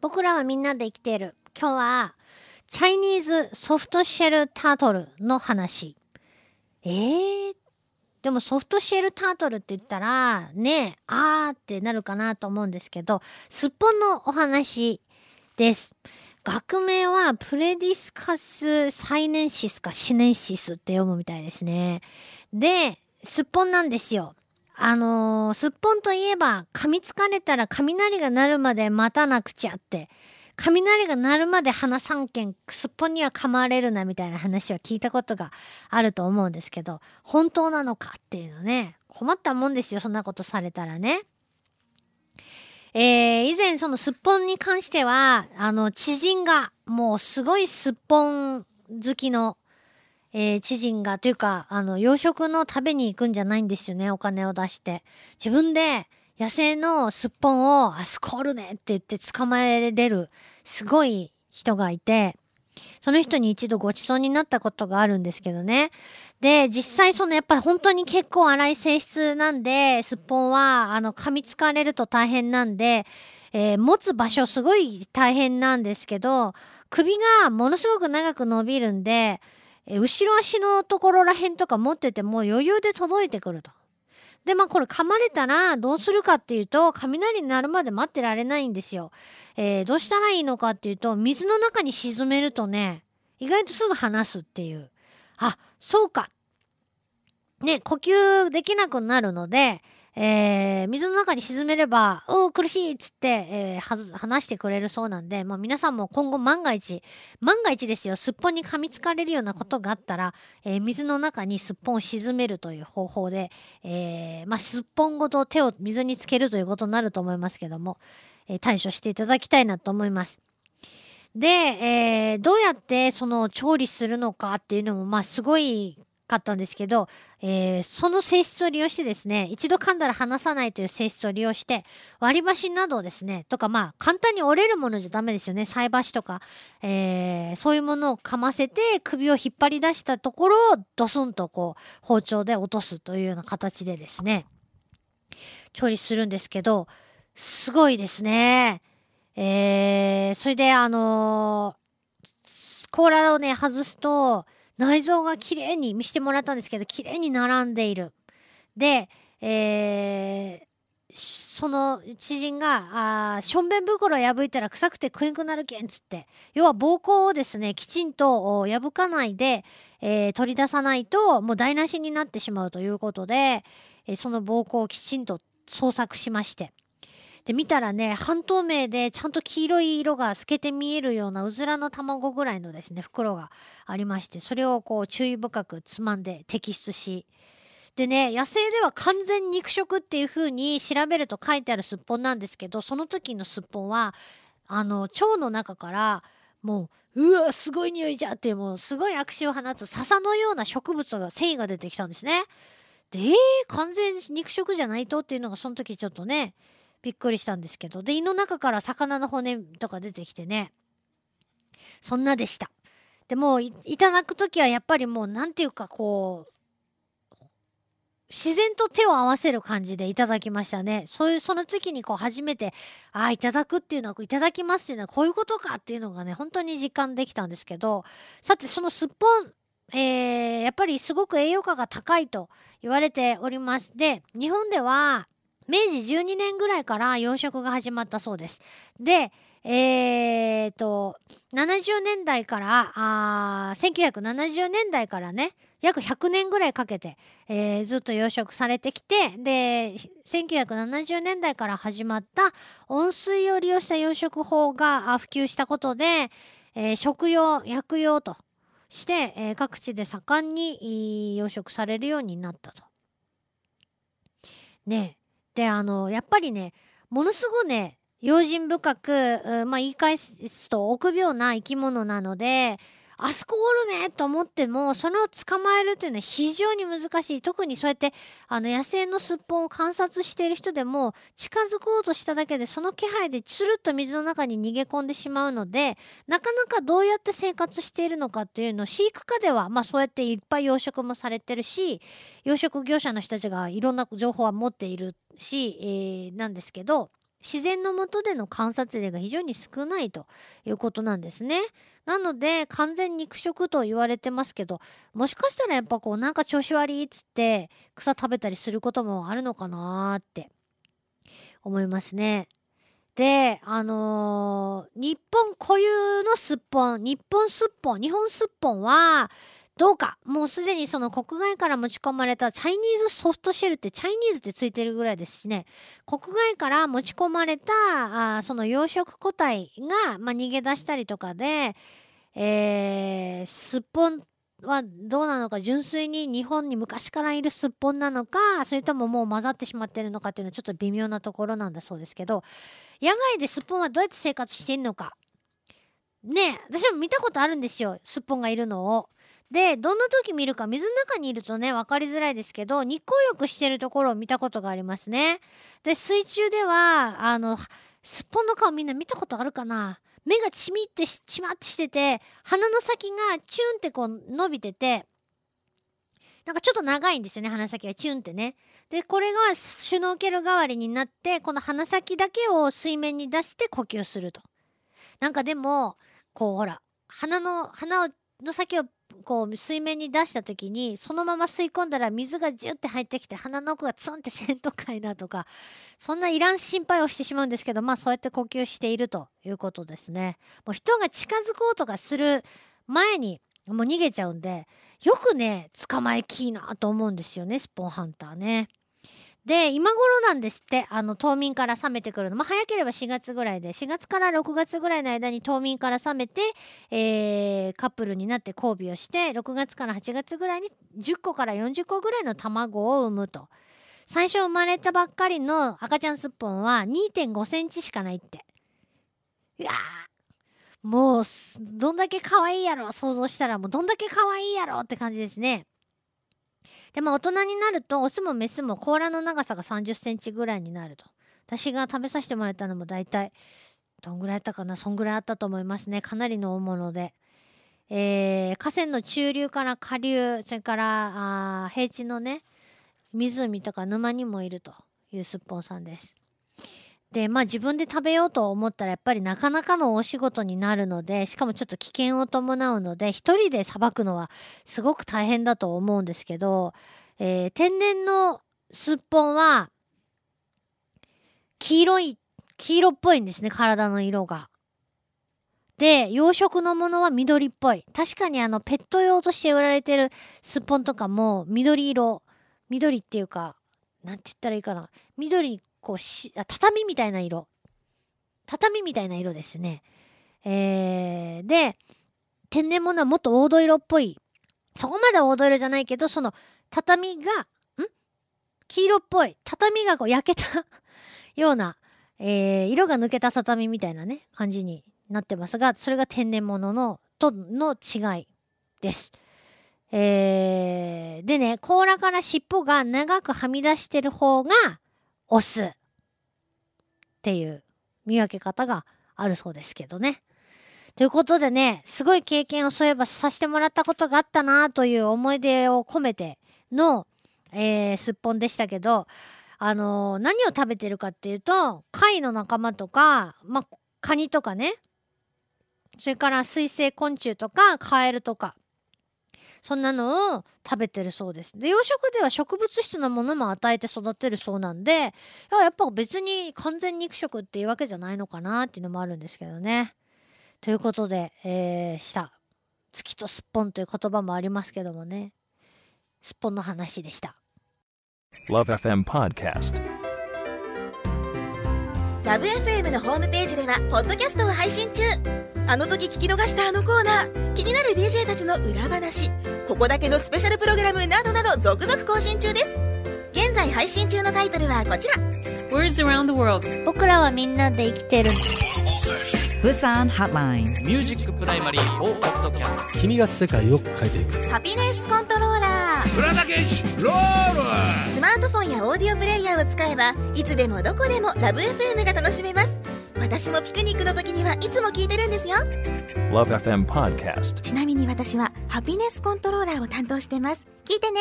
僕らはみんなで生きている。今日は、チャイニーズソフトシェルタートルの話。えー、でもソフトシェルタートルって言ったら、ねあーってなるかなと思うんですけど、すっぽんのお話です。学名はプレディスカスサイネンシスかシネンシスって読むみたいですね。で、すっぽんなんですよ。あのー、すっぽんといえば、噛みつかれたら雷が鳴るまで待たなくちゃって、雷が鳴るまで鼻三軒、すっぽんには噛まれるなみたいな話は聞いたことがあると思うんですけど、本当なのかっていうのね、困ったもんですよ、そんなことされたらね。えー、以前そのすっぽんに関しては、あの、知人が、もうすごいすっぽん好きのえー、知人が、というか、あの、洋食の食べに行くんじゃないんですよね、お金を出して。自分で、野生のすっぽんを、あ、スコールねって言って捕まえれる、すごい人がいて、その人に一度ご馳走になったことがあるんですけどね。で、実際そのやっぱり本当に結構荒い性質なんで、すっぽんは、あの、噛みつかれると大変なんで、えー、持つ場所すごい大変なんですけど、首がものすごく長く伸びるんで、え後ろ足のところらへんとか持ってても余裕で届いてくると。で、まあこれ噛まれたらどうするかっていうと、雷になるまで待ってられないんですよ。えー、どうしたらいいのかっていうと、水の中に沈めるとね、意外とすぐ離すっていう。あ、そうか。ね、呼吸できなくなるので、えー、水の中に沈めれば、うー苦しいっつって、えー、話してくれるそうなんで、まあ皆さんも今後万が一、万が一ですよ、すっぽんに噛みつかれるようなことがあったら、えー、水の中にすっぽんを沈めるという方法で、えー、まあすっぽんごと手を水につけるということになると思いますけども、えー、対処していただきたいなと思います。で、えー、どうやってその調理するのかっていうのも、まあすごいかったんですけど、えー、その性質を利用してですね、一度噛んだら離さないという性質を利用して、割り箸などですね、とかまあ簡単に折れるものじゃダメですよね。菜箸とか、えー、そういうものを噛ませて首を引っ張り出したところをドスンとこう包丁で落とすというような形でですね、調理するんですけど、すごいですね。えー、それであのー、甲羅をね、外すと、内臓が綺麗に見せてもらったんですけど、綺麗に並んでいる。で、えー、その知人が、あしょんべん袋破いたら臭くて食えんくなるけんっつって。要は膀胱をですね、きちんと破かないで、えー、取り出さないと、もう台無しになってしまうということで、えー、その膀胱をきちんと捜索しまして。で、見たらね、半透明でちゃんと黄色い色が透けて見えるようなうずらの卵ぐらいのですね、袋がありまして、それをこう注意深くつまんで摘出し、でね、野生では完全肉食っていう風に調べると書いてあるすっぽんなんですけど、その時のすっぽんは、あの、腸の中から、もう、うわ、すごい匂いじゃって、もうすごい悪臭を放つ笹のような植物が、繊維が出てきたんですね。で、えー、完全肉食じゃないと？っていうのがその時ちょっとね、びっくりしたんですけどで胃の中から魚の骨とか出てきてねそんなでしたでもいただく時はやっぱりもう何て言うかこう自然と手を合わせる感じでいただきましたね。そういう、その時にこう初めて、ああ、いただくっていうのは、いただきますっていうのはこういうことかっていうのがね、本当に実感できたんですけど、さてそのすっぽん、えー、やっぱりすごく栄養価が高いと言われております。で、日本では、明治12年ぐらいから養殖が始まったそうです。で、えーと、70年代から、あ1970年代からね、約100年ぐらいかけて、えー、ずっと養殖されてきて、で、1970年代から始まった温水を利用した養殖法が普及したことで、えー、食用、薬用として、えー、各地で盛んに養殖されるようになったと。ねで、あの、やっぱりね、ものすごいね、用心深く、まあ、言い返すと臆病な生き物なので、あそこおるねと思っても、それを捕まえるというのは非常に難しい。特にそうやって、あの、野生のすっぽんを観察している人でも、近づこうとしただけで、その気配でつるっと水の中に逃げ込んでしまうので、なかなかどうやって生活しているのかっていうのを、飼育家では、まあそうやっていっぱい養殖もされてるし、養殖業者の人たちがいろんな情報は持っているし、えー、なんですけど、自然の下での観察例が非常に少ないということなんですね。なので完全肉食と言われてますけどもしかしたらやっぱこうなんか調子悪いっつって草食べたりすることもあるのかなって思いますね。で、あのー、日本固有のすっぽん、日本すっぽん、日本すっぽんは、どうか。もうすでにその国外から持ち込まれたチャイニーズソフトシェルってチャイニーズってついてるぐらいですしね。国外から持ち込まれたあその養殖個体が、まあ、逃げ出したりとかで、えー、すっぽんはどうなのか純粋に日本に昔からいるすっぽんなのかそれとももう混ざってしまってるのかっていうのはちょっと微妙なところなんだそうですけど野外ですっぽんはどうやって生活してんのか。ね私も見たことあるんですよ。すっぽんがいるのを。でどんな時見るか水の中にいるとね分かりづらいですけど日光浴してるところを見たことがありますね。で水中ではあのすっぽんの顔みんな見たことあるかな？目がちみってちまってしてて鼻の先がチュンってこう伸びててなんかちょっと長いんですよね鼻先がチュンってね。でこれがシュノーケル代わりになってこの鼻先だけを水面に出して呼吸すると。なんかでもこうほら鼻の鼻の先をこう水面に出した時にそのまま吸い込んだら水がジュッて入ってきて鼻の奥がツンってせんとかいなとかそんないらん心配をしてしまうんですけどまあそうやって呼吸しているということですね。もう人が近づこうとかする前にもう逃げちゃうんでよくね捕まえきいなと思うんですよねスポンハンターね。で今頃なんですってあの冬眠から冷めてくるの、まあ、早ければ4月ぐらいで4月から6月ぐらいの間に冬眠から冷めて、えー、カップルになって交尾をして6月から8月ぐらいに10個から40個ぐらいの卵を産むと。最初生まれたばっかりの赤ちゃんすっぽんは2 5センチしかないって。いやもうどんだけ可愛いやろ想像したらもうどんだけ可愛いやろって感じですね。でも大人になるとオスもメスも甲羅の長さが3 0センチぐらいになると。私が食べさせてもらったのも大体どんぐらいあったかな？そんぐらいあったと思いますね。かなりの大物で、えー、河川の中流から下流それからあ平地のね湖とか沼にもいるというすっぽんさんです。でまあ自分で食べようと思ったらやっぱりなかなかの大仕事になるのでしかもちょっと危険を伴うので一人でさばくのはすごく大変だと思うんですけど、えー、天然のすっぽんは黄色い黄色っぽいんですね体の色が。で養殖のものは緑っぽい。確かにあのペット用として売られてるすっぽんとかも緑色。緑っていうかなんて言ったらいいかな。緑こうし畳みたいな色。畳みたいな色ですね。えー、で天然物はもっと黄土色っぽい。そこまで黄土色じゃないけどその畳がん？黄色っぽい。畳がこう焼けた ような、えー、色が抜けた畳みたいなね感じになってますがそれが天然物のとの違いです。えー、でね甲羅から尻尾が長くはみ出してる方がオス。っていう見分け方があるそうですけどね。ということでね、すごい経験をそういえばさせてもらったことがあったなという思い出を込めての、えー、すっぽんでしたけど、あのー、何を食べてるかっていうと、貝の仲間とか、まあ、カニとかね、それから水生昆虫とかカエルとか、そんなのを食べてるそうです。で養殖では植物質のものも与えて育てるそうなんでやっぱ別に完全肉食っていうわけじゃないのかなっていうのもあるんですけどね。ということで、えー、した月とすっぽんという言葉もありますけどもねすっぽんの話でした。LoveFM Podcast LoveFM のホームページではポッドキャストを配信中あの時聞き逃したあのコーナー DJ たちの裏話ここだけのスペシャルプログラムなどなど続々更新中です。現在配信中のタイトルはこちら。Words around the world. 僕らはみんなで生きてる。Busan Hotline. ミュージックプライマリー4ポッドキャスト君が世界を変えていく。ハピネスコントローラー。プラダケシロール。スマートフォンやオーディオプレイヤーを使えばいつでもどこでもラブ f m が楽しめます私もピクニックの時にはいつも聞いてるんですよ。LoveFM Podcast ちなみに私はハピネスコントローラーを担当してます。聞いてね